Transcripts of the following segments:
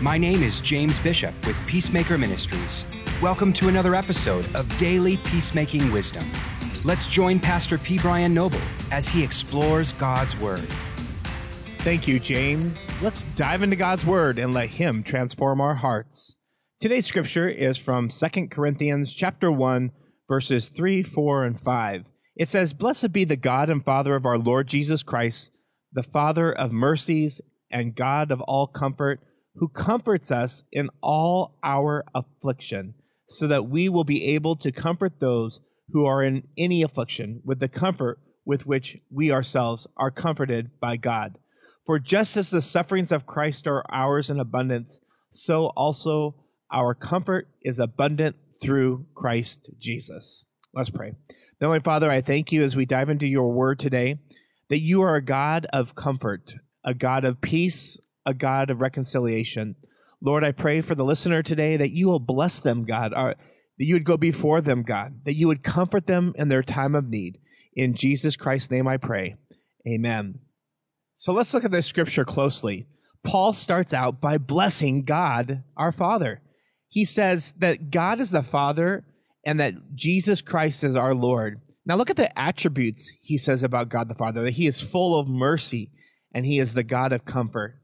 My name is James Bishop with Peacemaker Ministries. Welcome to another episode of Daily Peacemaking Wisdom. Let's join Pastor P. Brian Noble as he explores God's Word. Thank you, James. Let's dive into God's Word and let Him transform our hearts. Today's scripture is from 2 Corinthians chapter 1, verses 3, 4, and 5. It says, Blessed be the God and Father of our Lord Jesus Christ, the Father of mercies and God of all comfort who comforts us in all our affliction, so that we will be able to comfort those who are in any affliction with the comfort with which we ourselves are comforted by God. For just as the sufferings of Christ are ours in abundance, so also our comfort is abundant through Christ Jesus. Let's pray. Heavenly Father, I thank you as we dive into your word today that you are a God of comfort, a God of peace, a God of reconciliation. Lord, I pray for the listener today that you will bless them, God, or that you would go before them, God, that you would comfort them in their time of need. In Jesus Christ's name I pray. Amen. So let's look at this scripture closely. Paul starts out by blessing God, our Father. He says that God is the Father and that Jesus Christ is our Lord. Now look at the attributes he says about God the Father that he is full of mercy and he is the God of comfort.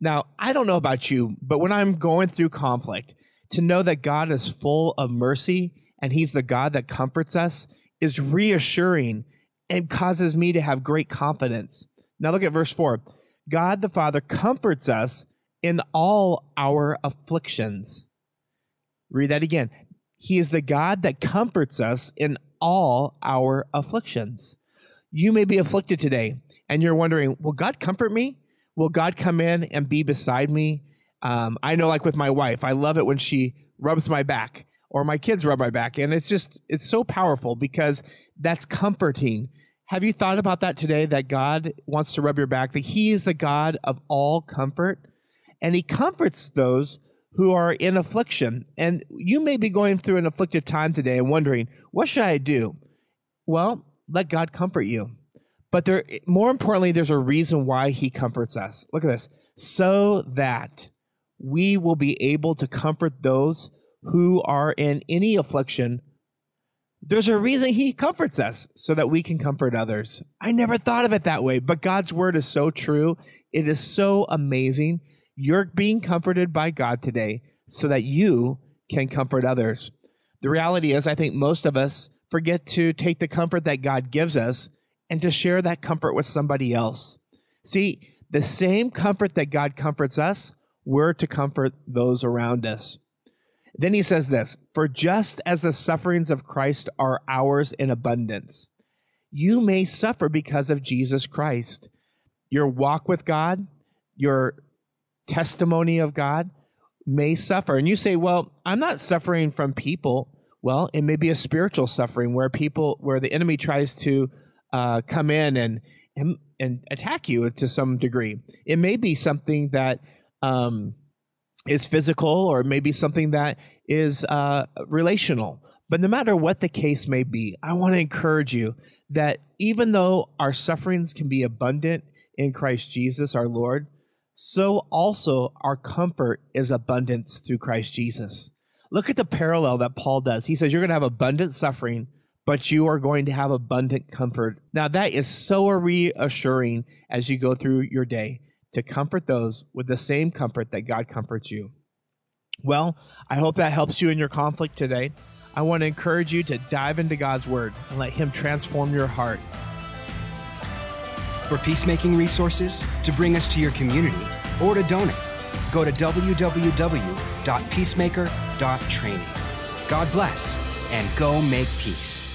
Now, I don't know about you, but when I'm going through conflict, to know that God is full of mercy and He's the God that comforts us is reassuring and causes me to have great confidence. Now, look at verse 4 God the Father comforts us in all our afflictions. Read that again. He is the God that comforts us in all our afflictions. You may be afflicted today and you're wondering, will God comfort me? Will God come in and be beside me? Um, I know, like with my wife, I love it when she rubs my back or my kids rub my back. And it's just, it's so powerful because that's comforting. Have you thought about that today that God wants to rub your back, that He is the God of all comfort? And He comforts those who are in affliction. And you may be going through an afflicted time today and wondering, what should I do? Well, let God comfort you. But there, more importantly, there's a reason why he comforts us. Look at this. So that we will be able to comfort those who are in any affliction. There's a reason he comforts us so that we can comfort others. I never thought of it that way, but God's word is so true. It is so amazing. You're being comforted by God today so that you can comfort others. The reality is, I think most of us forget to take the comfort that God gives us and to share that comfort with somebody else. See, the same comfort that God comforts us, we're to comfort those around us. Then he says this For just as the sufferings of Christ are ours in abundance, you may suffer because of Jesus Christ. Your walk with God, your testimony of God may suffer. And you say, Well, I'm not suffering from people. Well, it may be a spiritual suffering where people, where the enemy tries to uh, come in and, and and attack you to some degree. It may be something that um, is physical, or maybe something that is uh, relational. But no matter what the case may be, I want to encourage you that even though our sufferings can be abundant in Christ Jesus our Lord, so also our comfort is abundance through Christ Jesus. Look at the parallel that Paul does. He says, You're going to have abundant suffering but you are going to have abundant comfort. Now, that is so reassuring as you go through your day to comfort those with the same comfort that God comforts you. Well, I hope that helps you in your conflict today. I want to encourage you to dive into God's Word and let Him transform your heart. For peacemaking resources, to bring us to your community, or to donate, go to www.peacemaker.training. God bless and go make peace.